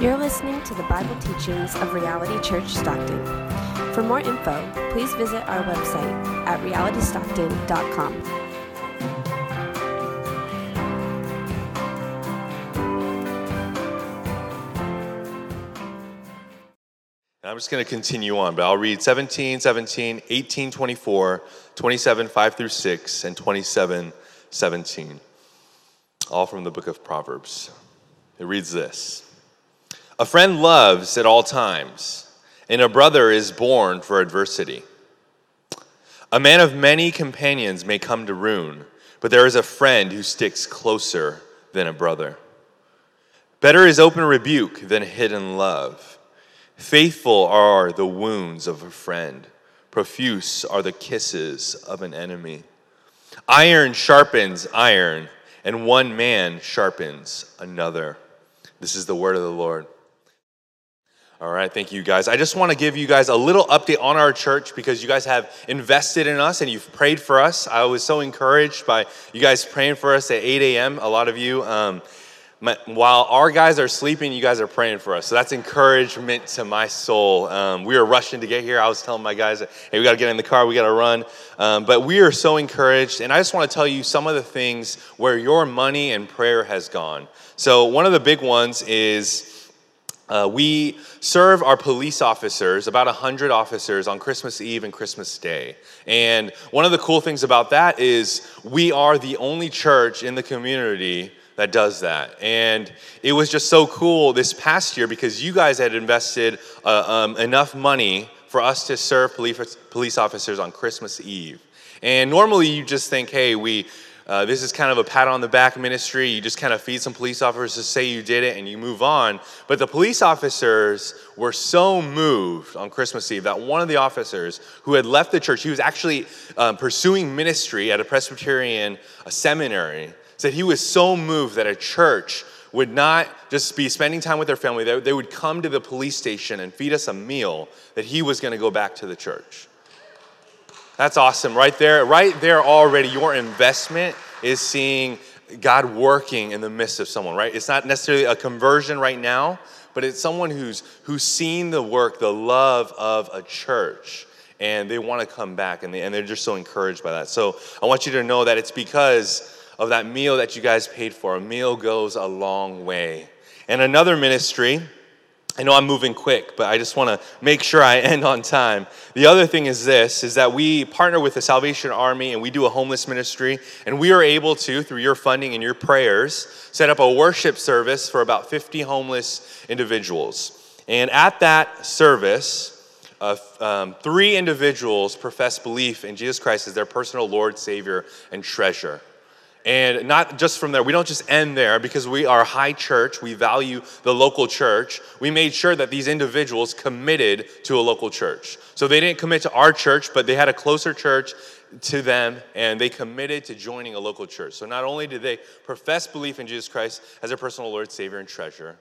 You're listening to the Bible teachings of Reality Church Stockton. For more info, please visit our website at realitystockton.com. I'm just going to continue on, but I'll read 17, 17, 18, 24, 27, 5 through 6, and 27, 17. All from the book of Proverbs. It reads this A friend loves at all times, and a brother is born for adversity. A man of many companions may come to ruin, but there is a friend who sticks closer than a brother. Better is open rebuke than hidden love. Faithful are the wounds of a friend, profuse are the kisses of an enemy. Iron sharpens iron, and one man sharpens another. This is the word of the Lord. All right, thank you guys. I just want to give you guys a little update on our church because you guys have invested in us and you've prayed for us. I was so encouraged by you guys praying for us at 8 a.m. A lot of you. Um, my, while our guys are sleeping, you guys are praying for us. So that's encouragement to my soul. Um, we were rushing to get here. I was telling my guys, hey, we got to get in the car, we got to run. Um, but we are so encouraged. And I just want to tell you some of the things where your money and prayer has gone. So, one of the big ones is uh, we serve our police officers, about 100 officers, on Christmas Eve and Christmas Day. And one of the cool things about that is we are the only church in the community that does that. And it was just so cool this past year because you guys had invested uh, um, enough money for us to serve police, police officers on Christmas Eve. And normally you just think, hey, we. Uh, this is kind of a pat on the back ministry. You just kind of feed some police officers to say you did it and you move on. But the police officers were so moved on Christmas Eve that one of the officers who had left the church, he was actually um, pursuing ministry at a Presbyterian a seminary, said he was so moved that a church would not just be spending time with their family, they, they would come to the police station and feed us a meal, that he was going to go back to the church. That's awesome. Right there, right there already, your investment is seeing God working in the midst of someone, right? It's not necessarily a conversion right now, but it's someone who's who's seen the work, the love of a church, and they want to come back, and, they, and they're just so encouraged by that. So I want you to know that it's because of that meal that you guys paid for. A meal goes a long way. And another ministry, I know I'm moving quick, but I just want to make sure I end on time. The other thing is this is that we partner with the Salvation Army and we do a homeless ministry and we are able to through your funding and your prayers set up a worship service for about 50 homeless individuals. And at that service, uh, um, three individuals profess belief in Jesus Christ as their personal Lord, Savior, and treasure. And not just from there, we don't just end there because we are high church, we value the local church. We made sure that these individuals committed to a local church. So they didn't commit to our church, but they had a closer church to them and they committed to joining a local church. So not only did they profess belief in Jesus Christ as their personal Lord, Savior, and treasure,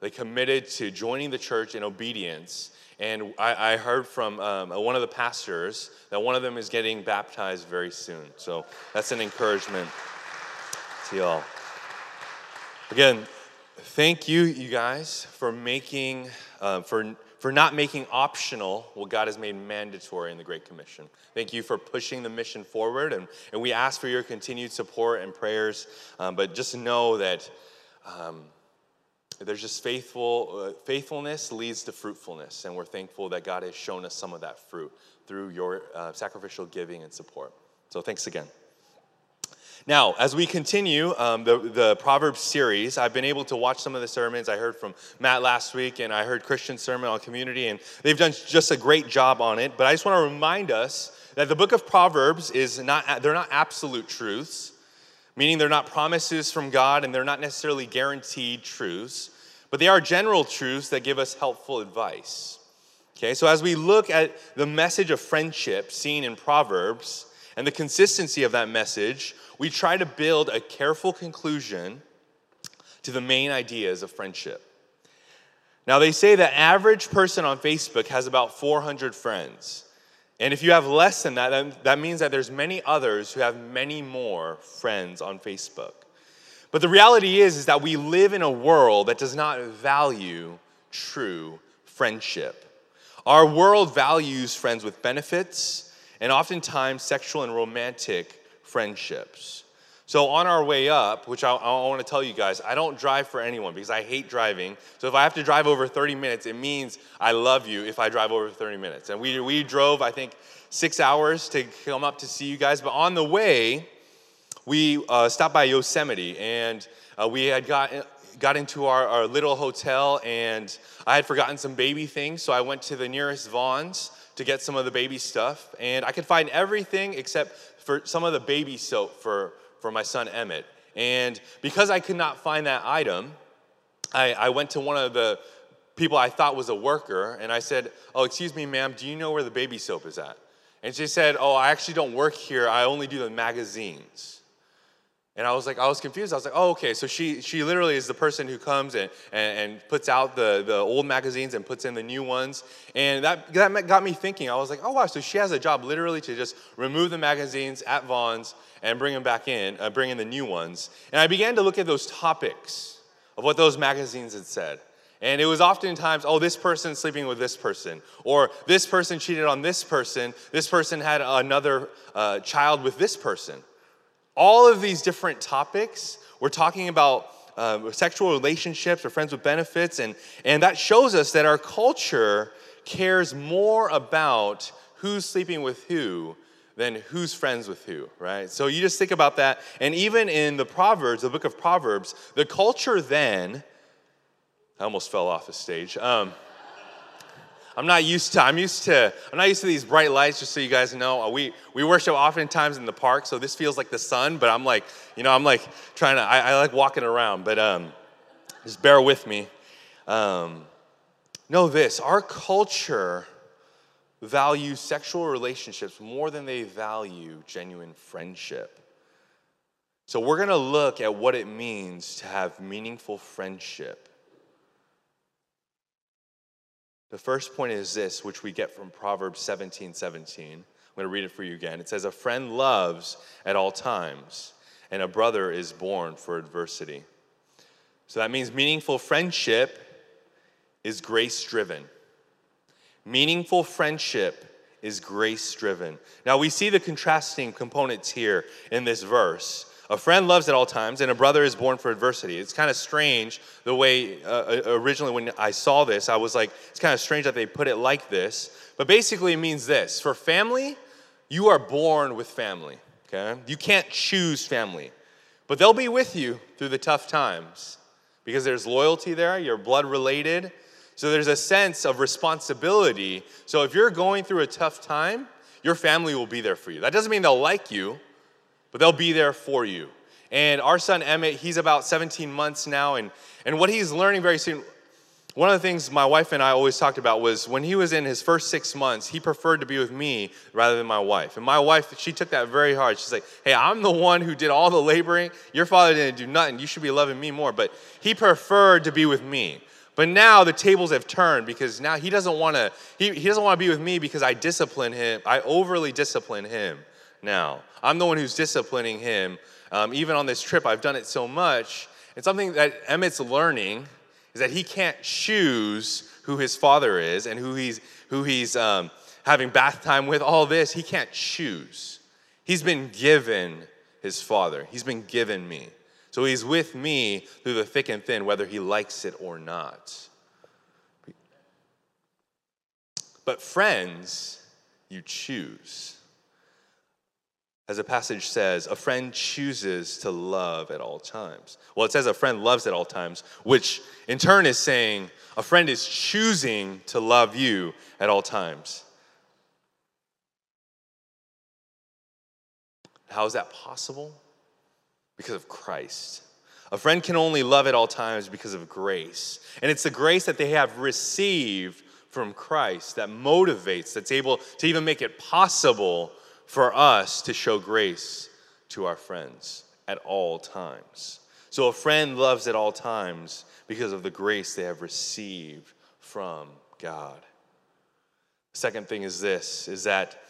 they committed to joining the church in obedience and I, I heard from um, one of the pastors that one of them is getting baptized very soon. So that's an encouragement to y'all. Again, thank you, you guys, for making, uh, for, for not making optional what God has made mandatory in the Great Commission. Thank you for pushing the mission forward, and, and we ask for your continued support and prayers. Um, but just know that um, there's just faithful uh, faithfulness leads to fruitfulness and we're thankful that god has shown us some of that fruit through your uh, sacrificial giving and support. So thanks again. Now as we continue um, the, the proverbs series i've been able to watch some of the sermons. I heard from matt last week and i heard christian sermon on community and they've done just a great job on it. But i just want to remind us that the book of proverbs is not they're not absolute truths meaning they're not promises from God and they're not necessarily guaranteed truths, but they are general truths that give us helpful advice. Okay, so as we look at the message of friendship seen in Proverbs and the consistency of that message, we try to build a careful conclusion to the main ideas of friendship. Now, they say the average person on Facebook has about 400 friends. And if you have less than that, then that means that there's many others who have many more friends on Facebook. But the reality is, is that we live in a world that does not value true friendship. Our world values friends with benefits and oftentimes sexual and romantic friendships. So, on our way up, which I, I want to tell you guys, I don't drive for anyone because I hate driving. So, if I have to drive over 30 minutes, it means I love you if I drive over 30 minutes. And we, we drove, I think, six hours to come up to see you guys. But on the way, we uh, stopped by Yosemite and uh, we had got, got into our, our little hotel and I had forgotten some baby things. So, I went to the nearest Vons to get some of the baby stuff. And I could find everything except for some of the baby soap for for my son Emmett. And because I could not find that item, I, I went to one of the people I thought was a worker and I said, Oh, excuse me, ma'am, do you know where the baby soap is at? And she said, Oh, I actually don't work here. I only do the magazines. And I was like, I was confused. I was like, oh, okay. So she, she literally is the person who comes and, and, and, puts out the, the old magazines and puts in the new ones. And that, that got me thinking. I was like, oh, wow. So she has a job literally to just remove the magazines at Vons and bring them back in, uh, bring in the new ones. And I began to look at those topics of what those magazines had said. And it was oftentimes, oh, this person sleeping with this person, or this person cheated on this person, this person had another uh, child with this person all of these different topics. We're talking about uh, sexual relationships or friends with benefits, and, and that shows us that our culture cares more about who's sleeping with who than who's friends with who, right? So you just think about that. And even in the Proverbs, the book of Proverbs, the culture then, I almost fell off the stage. Um, I'm not used to. I'm used to. I'm not used to these bright lights. Just so you guys know, uh, we we worship oftentimes in the park, so this feels like the sun. But I'm like, you know, I'm like trying to. I, I like walking around, but um, just bear with me. Um, know this: our culture values sexual relationships more than they value genuine friendship. So we're to look at what it means to have meaningful friendship. The first point is this, which we get from Proverbs 17 17. I'm going to read it for you again. It says, A friend loves at all times, and a brother is born for adversity. So that means meaningful friendship is grace driven. Meaningful friendship is grace driven. Now we see the contrasting components here in this verse. A friend loves at all times, and a brother is born for adversity. It's kind of strange the way uh, uh, originally when I saw this, I was like, it's kind of strange that they put it like this. But basically, it means this for family, you are born with family, okay? You can't choose family, but they'll be with you through the tough times because there's loyalty there, you're blood related. So there's a sense of responsibility. So if you're going through a tough time, your family will be there for you. That doesn't mean they'll like you, but they'll be there for you. And our son Emmett, he's about 17 months now, and, and what he's learning very soon, one of the things my wife and I always talked about was when he was in his first six months, he preferred to be with me rather than my wife. And my wife, she took that very hard. She's like, hey, I'm the one who did all the laboring. Your father didn't do nothing. You should be loving me more. But he preferred to be with me. But now the tables have turned because now he doesn't want to, he, he doesn't want to be with me because I discipline him. I overly discipline him now. I'm the one who's disciplining him. Um, even on this trip, I've done it so much. And something that Emmett's learning is that he can't choose who his father is and who he's, who he's um, having bath time with, all this. He can't choose. He's been given his father, he's been given me. So he's with me through the thick and thin, whether he likes it or not. But friends, you choose. As the passage says, a friend chooses to love at all times. Well, it says a friend loves at all times, which in turn is saying a friend is choosing to love you at all times. How is that possible? Because of Christ. A friend can only love at all times because of grace. And it's the grace that they have received from Christ that motivates, that's able to even make it possible for us to show grace to our friends at all times. So a friend loves at all times because of the grace they have received from God. Second thing is this is that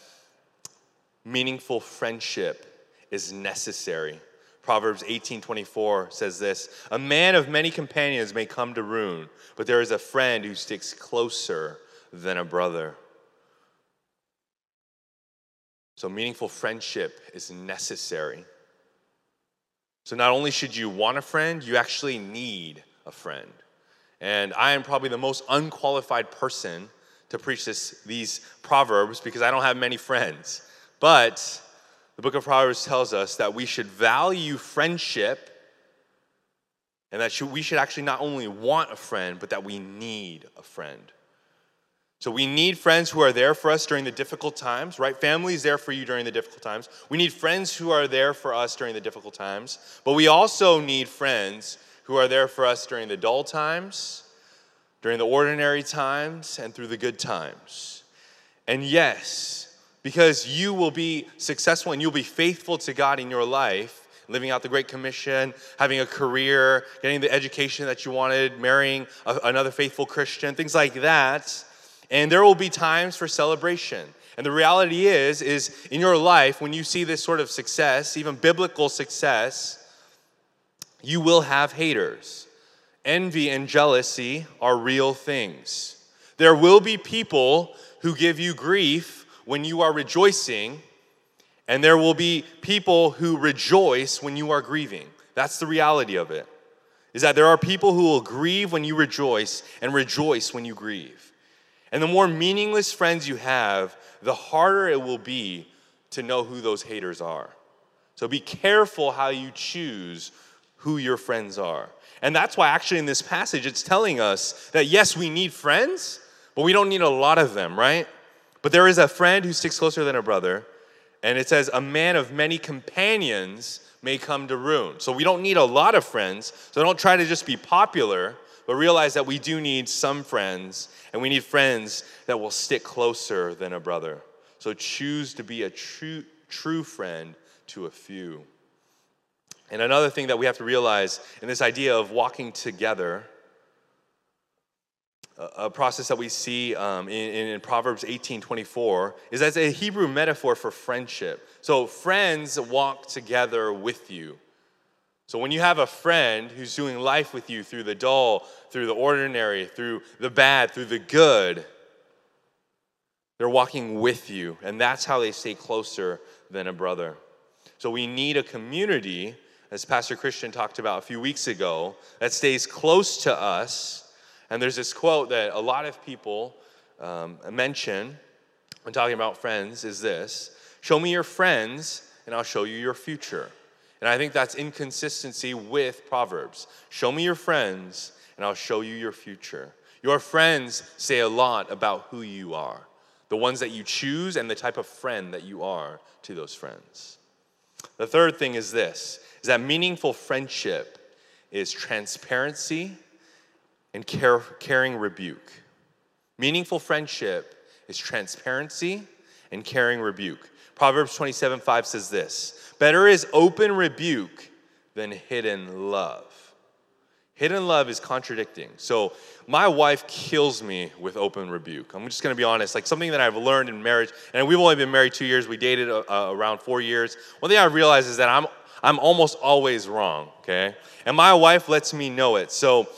meaningful friendship is necessary Proverbs 18:24 says this, "A man of many companions may come to ruin, but there is a friend who sticks closer than a brother." So meaningful friendship is necessary. So not only should you want a friend, you actually need a friend. And I am probably the most unqualified person to preach this, these proverbs because I don't have many friends. But the book of Proverbs tells us that we should value friendship and that we should actually not only want a friend, but that we need a friend. So we need friends who are there for us during the difficult times, right? Family is there for you during the difficult times. We need friends who are there for us during the difficult times, but we also need friends who are there for us during the dull times, during the ordinary times, and through the good times. And yes, because you will be successful and you'll be faithful to God in your life, living out the Great Commission, having a career, getting the education that you wanted, marrying a, another faithful Christian, things like that. And there will be times for celebration. And the reality is, is in your life, when you see this sort of success, even biblical success, you will have haters. Envy and jealousy are real things. There will be people who give you grief when you are rejoicing, and there will be people who rejoice when you are grieving. That's the reality of it. Is that there are people who will grieve when you rejoice and rejoice when you grieve. And the more meaningless friends you have, the harder it will be to know who those haters are. So be careful how you choose who your friends are. And that's why, actually, in this passage, it's telling us that yes, we need friends, but we don't need a lot of them, right? But there is a friend who sticks closer than a brother, and it says, A man of many companions may come to ruin. So we don't need a lot of friends, so don't try to just be popular, but realize that we do need some friends, and we need friends that will stick closer than a brother. So choose to be a true, true friend to a few. And another thing that we have to realize in this idea of walking together a process that we see um, in, in, Proverbs 18 24 is as a Hebrew metaphor for friendship. So, friends walk together with you. So, when you have a friend who's doing life with you through the dull, through the ordinary, through the bad, through the good, they're walking with you. And that's how they stay closer than a brother. So, we need a community, as Pastor Christian talked about a few weeks ago, that stays close to us and there's this quote that a lot of people um, mention when talking about friends is this Show me your friends, and I'll show you your future. And I think that's inconsistency with Proverbs. Show me your friends, and I'll show you your future. Your friends say a lot about who you are, the ones that you choose, and the type of friend that you are to those friends. The third thing is this is that meaningful friendship is transparency and care, caring rebuke. Meaningful friendship is transparency and caring rebuke. Proverbs 27 5 says this Better is open rebuke than hidden love. Hidden love is contradicting. So, my wife kills me with open rebuke. I'm just gonna be honest. Like, something that I've learned in marriage, and we've only been married two years, we dated uh, uh around four years. One thing I realized is that I'm, I'm almost always wrong, okay? And my wife lets me know it. So,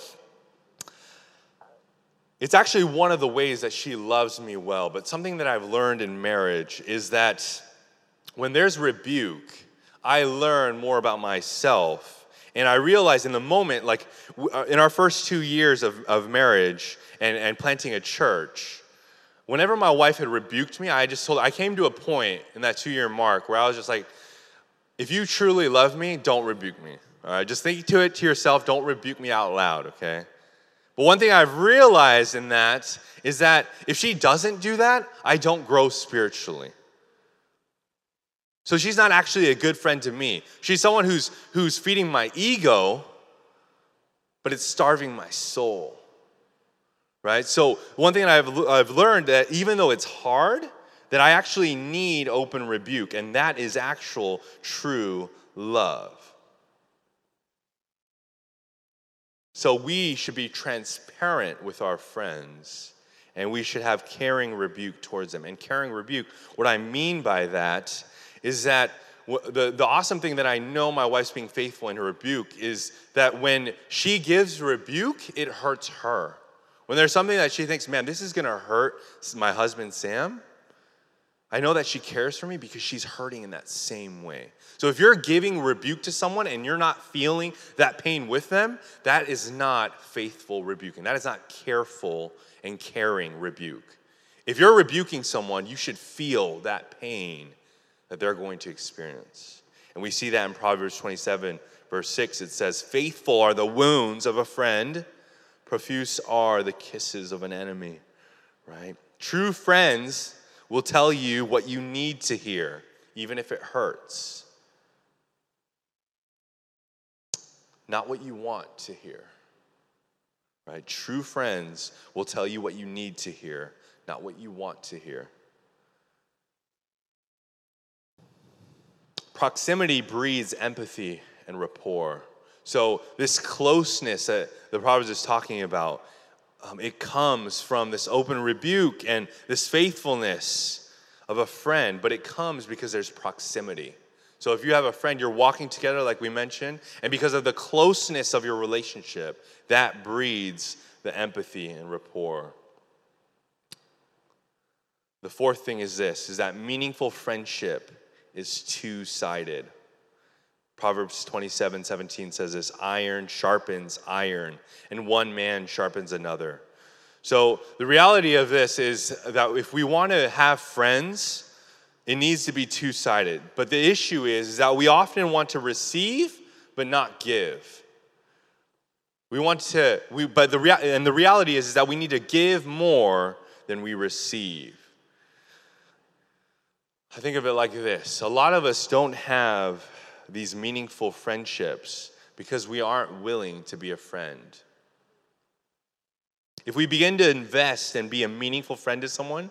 it's actually one of the ways that she loves me well, but something that I've learned in marriage is that when there's rebuke, I learn more about myself. And I realize in the moment, like uh, in our first two years of, of marriage and, and planting a church, whenever my wife had rebuked me, I just told her, I came to a point in that two year mark where I was just like, if you truly love me, don't rebuke me. All right, just think to it to yourself, don't rebuke me out loud, okay? But one thing I've realized in that is that if she doesn't do that, I don't grow spiritually. So she's not actually a good friend to me. She's someone who's, who's feeding my ego, but it's starving my soul. Right? So, one thing I've, I've learned that even though it's hard, that I actually need open rebuke, and that is actual true love. So we should be transparent with our friends and we should have caring rebuke towards them. And caring rebuke, what I mean by that is that the, the awesome thing that I know my wife's being faithful in her rebuke is that when she gives rebuke, it hurts her. When there's something that she thinks, man, this is gonna hurt my husband Sam, I know that she cares for me because she's hurting in that same way. So if you're giving rebuke to someone and you're not feeling that pain with them, that is not faithful rebuking. That is not careful and caring rebuke. If you're rebuking someone, you should feel that pain that they're going to experience. And we see that in Proverbs 27, verse 6. It says, Faithful are the wounds of a friend, profuse are the kisses of an enemy, right? True friends will tell you what you need to hear, even if it hurts. Not what you want to hear. Right? True friends will tell you what you need to hear, not what you want to hear. Proximity breeds empathy and rapport. So, this closeness that the Proverbs is talking about, um, it comes from this open rebuke and this faithfulness of a friend, but it comes because there's proximity. So, if you have a friend, you're walking together, like we mentioned, and because of the closeness of your relationship, that breeds the empathy and rapport. The fourth thing is this is that meaningful friendship is two sided. Proverbs 27 17 says this iron sharpens iron, and one man sharpens another. So, the reality of this is that if we want to have friends, it needs to be two sided. But the issue is, is that we often want to receive, but not give. We want to, we, but the rea- and the reality is, is that we need to give more than we receive. I think of it like this a lot of us don't have these meaningful friendships because we aren't willing to be a friend. If we begin to invest and be a meaningful friend to someone,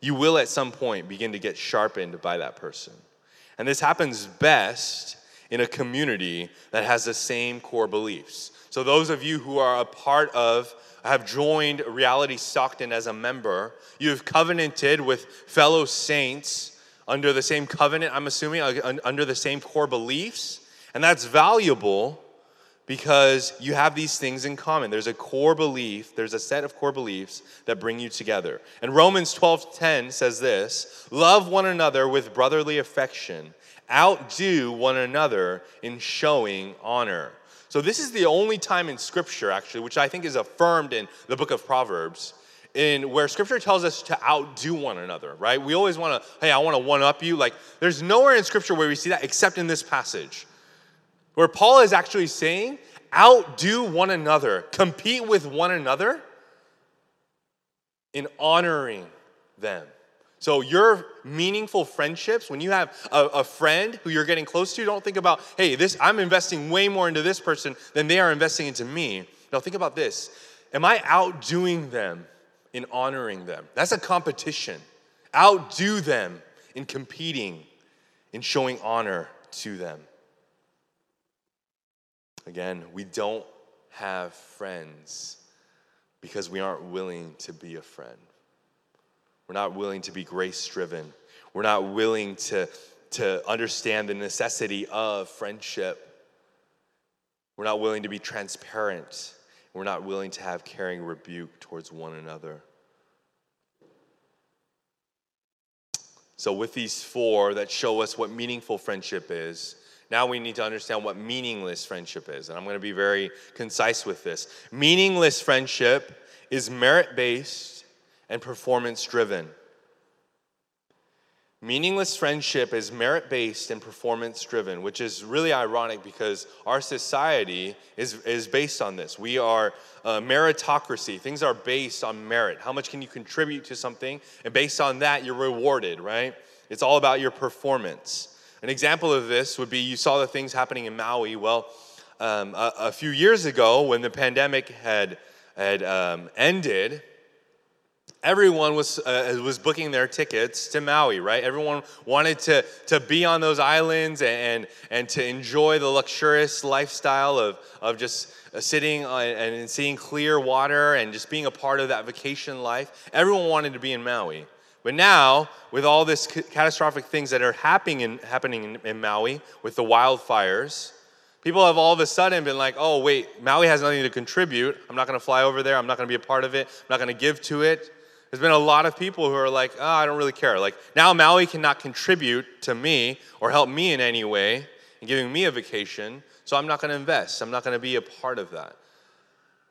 you will at some point begin to get sharpened by that person. And this happens best in a community that has the same core beliefs. So, those of you who are a part of, have joined Reality Stockton as a member, you have covenanted with fellow saints under the same covenant, I'm assuming, uh, under the same core beliefs. And that's valuable because you have these things in common. There's a core belief, there's a set of core beliefs that bring you together. And Romans 12:10 says this, love one another with brotherly affection, outdo one another in showing honor. So this is the only time in scripture actually which I think is affirmed in the book of Proverbs in where scripture tells us to outdo one another, right? We always want to, hey, I want to one up you. Like, there's nowhere in scripture where we see that except in this passage, where Paul is actually saying, outdo one another, compete with one another in honoring them. So, your meaningful friendships, when you have a, a, friend who you're getting close to, don't think about, hey, this I'm investing way more into this person than they are investing into me. No, think about this. Am I outdoing them in honoring them. That's a competition. Outdo them in competing, in showing honor to them. Again, we don't have friends because we aren't willing to be a friend. We're not willing to be grace driven. We're not willing to, to understand the necessity of friendship. We're not willing to be transparent we're not willing to have caring rebuke towards one another. So, with these four that show us what meaningful friendship is, now we need to understand what meaningless friendship is. And I'm going to be very concise with this. Meaningless friendship is merit based and performance driven. Meaningless friendship is merit based and performance driven, which is really ironic because our society is, is based on this. We are a meritocracy. Things are based on merit. How much can you contribute to something? And based on that, you're rewarded, right? It's all about your performance. An example of this would be you saw the things happening in Maui. Well, um, a, a, few years ago, when the pandemic had, had um, ended, everyone was, uh, was booking their tickets to Maui, right? Everyone wanted to, to be on those islands and, and to enjoy the luxurious lifestyle of, of just uh, sitting and seeing clear water and just being a part of that vacation life. Everyone wanted to be in Maui. But now, with all this catastrophic things that are happening in, happening in, in Maui with the wildfires, people have all of a sudden been like, oh, wait, Maui has nothing to contribute. I'm not going to fly over there. I'm not going to be a part of it. I'm not going to give to it. There's been a lot of people who are like, oh, I don't really care. Like, now Maui cannot contribute to me or help me in any way in giving me a vacation, so I'm not going to invest. I'm not going to be a part of that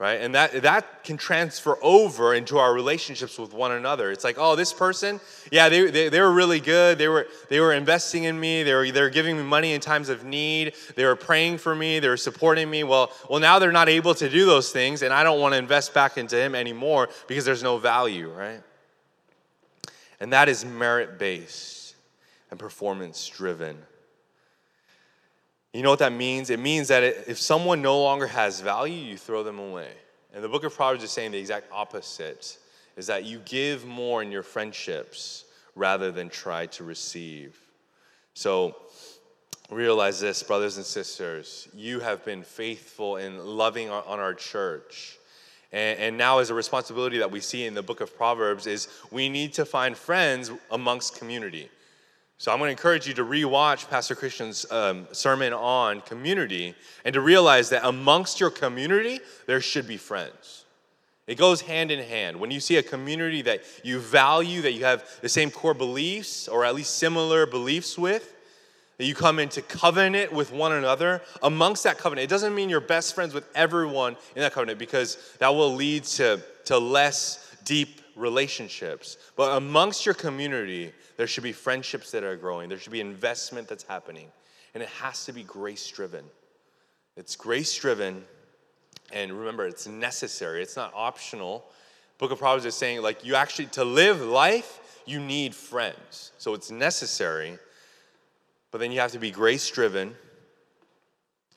right? And that, that can transfer over into our relationships with one another. It's like, oh, this person, yeah, they, they, they were really good. They were, they were investing in me. They were, they were giving me money in times of need. They were praying for me. They were supporting me. Well, well, now they're not able to do those things, and I don't want to invest back into him anymore because there's no value, right? And that is merit based and performance driven. You know what that means? It means that if someone no longer has value, you throw them away. And the book of Proverbs is saying the exact opposite is that you give more in your friendships rather than try to receive. So realize this, brothers and sisters, you have been faithful in loving on our church. And, and now, as a responsibility that we see in the book of Proverbs, is we need to find friends amongst community. So I'm going to encourage you to rewatch Pastor Christian's um, sermon on community and to realize that amongst your community, there should be friends. It goes hand in hand. When you see a community that you value, that you have the same core beliefs or at least similar beliefs with, that you come into covenant with one another, amongst that covenant, it doesn't mean you're best friends with everyone in that covenant because that will lead to, to less deep relationships. But amongst your community, there should be friendships that are growing. There should be investment that's happening. And it has to be grace driven. It's grace driven. And remember, it's necessary, it's not optional. Book of Proverbs is saying, like, you actually, to live life, you need friends. So it's necessary. But then you have to be grace driven,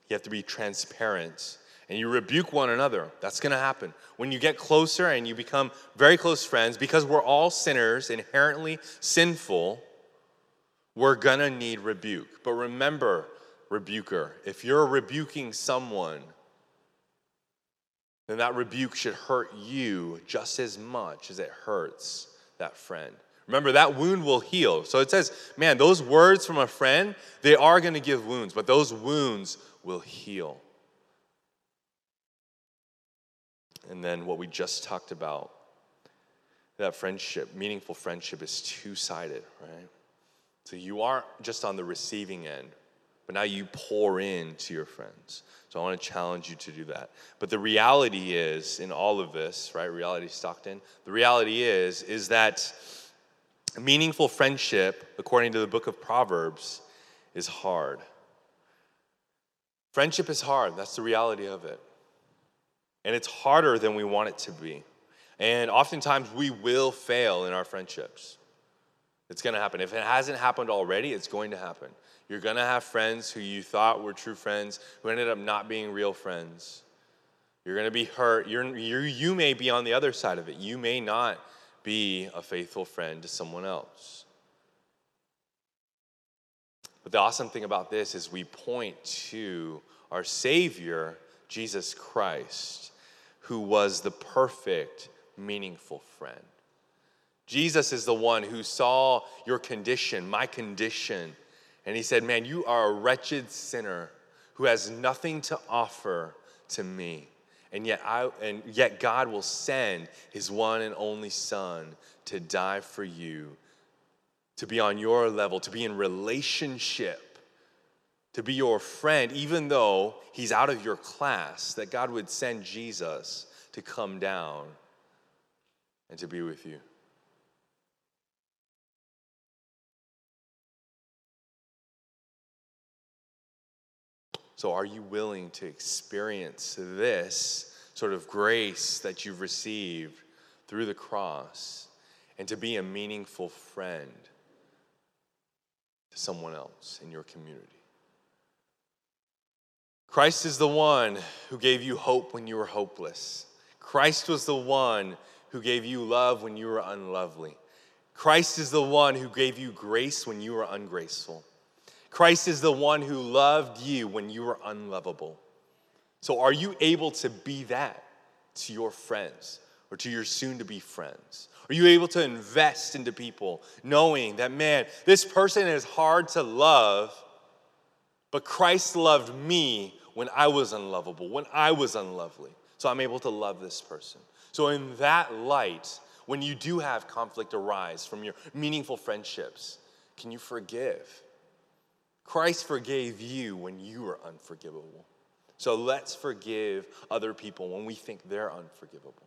you have to be transparent, and you rebuke one another. That's going to happen. When you get closer and you become very close friends, because we're all sinners, inherently sinful, we're going to need rebuke. But remember, rebuker, if you're rebuking someone, then that rebuke should hurt you just as much as it hurts that friend. Remember, that wound will heal. So it says, man, those words from a friend, they are going to give wounds, but those wounds will heal. And then what we just talked about that friendship, meaningful friendship, is two sided, right? So you aren't just on the receiving end, but now you pour in to your friends. So I want to challenge you to do that. But the reality is, in all of this, right, reality Stockton, the reality is, is that meaningful friendship, according to the book of Proverbs, is hard. Friendship is hard. That's the reality of it and it's harder than we want it to be. And oftentimes we will fail in our friendships. It's going to happen. If it hasn't happened already, it's going to happen. You're going to have friends who you thought were true friends who ended up not being real friends. You're going to be hurt. You're, you you may be on the other side of it. You may not be a faithful friend to someone else. But the awesome thing about this is we point to our Savior, Jesus Christ who was the perfect, meaningful friend. Jesus is the one who saw your condition, my condition, and he said, Man, you are a wretched sinner who has nothing to offer to me. And yet, I, and yet God will send his one and only Son to die for you, to be on your level, to be in relationship, to be your friend, even though he's out of your class, that God would send Jesus to come down and to be with you. So, are you willing to experience this sort of grace that you've received through the cross and to be a meaningful friend to someone else in your community? Christ is the one who gave you hope when you were hopeless. Christ was the one who gave you love when you were unlovely. Christ is the one who gave you grace when you were ungraceful. Christ is the one who loved you when you were unlovable. So, are you able to be that to your friends? or to your soon to be friends? Are you able to invest into people knowing that, man, this person is hard to love, but Christ loved me when I was unlovable, when I was unlovely. So I'm able to love this person. So, in that light, when you do have conflict arise from your meaningful friendships, can you forgive? Christ forgave you when you were unforgivable. So let's forgive other people when we think they're unforgivable.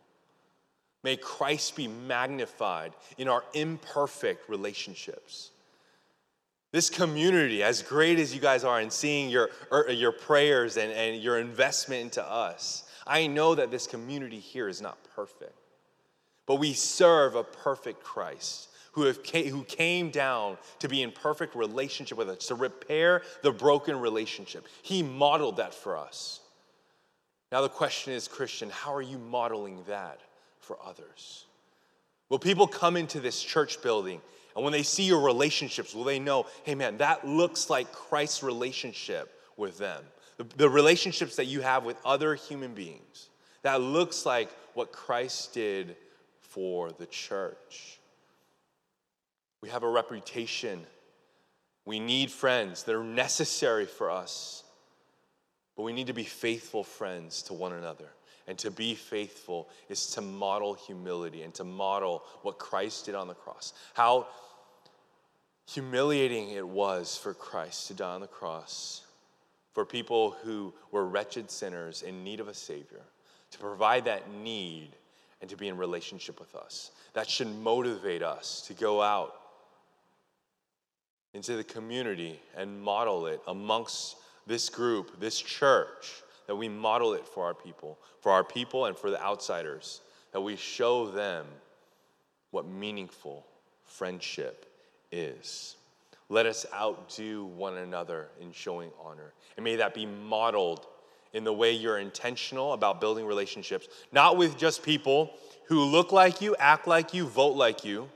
May Christ be magnified in our imperfect relationships. This community, as great as you guys are in seeing your, er, your prayers and, and your investment into us, I know that this community here is not perfect. But we serve a perfect Christ who, have, who came down to be in perfect relationship with us, to repair the broken relationship. He modeled that for us. Now, the question is, Christian, how are you modeling that for others? Will people come into this church building and when they see your relationships, will they know, hey man, that looks like Christ's relationship with them? The, the relationships that you have with other human beings, that looks like what Christ did for the church. We have a reputation. We need friends that are necessary for us. But we need to be faithful friends to one another. And to be faithful is to model humility and to model what Christ did on the cross. How humiliating it was for Christ to die on the cross for people who were wretched sinners in need of a Savior, to provide that need and to be in relationship with us. That should motivate us to go out into the community and model it amongst this group, this church, that we model it for our people, for our people and for the outsiders, that we show them what meaningful friendship is. Let us outdo one another in showing honor. And may that be modeled in the way you're intentional about building relationships, not with just people who look like you, act like you, vote like you.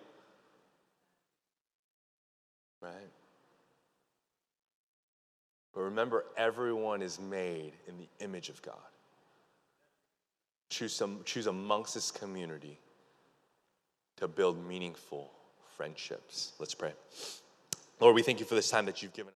Right? But remember, everyone is made in the image of God. Choose, some, choose amongst this community to build meaningful friendships. Let's pray. Lord, we thank you for this time that you've given.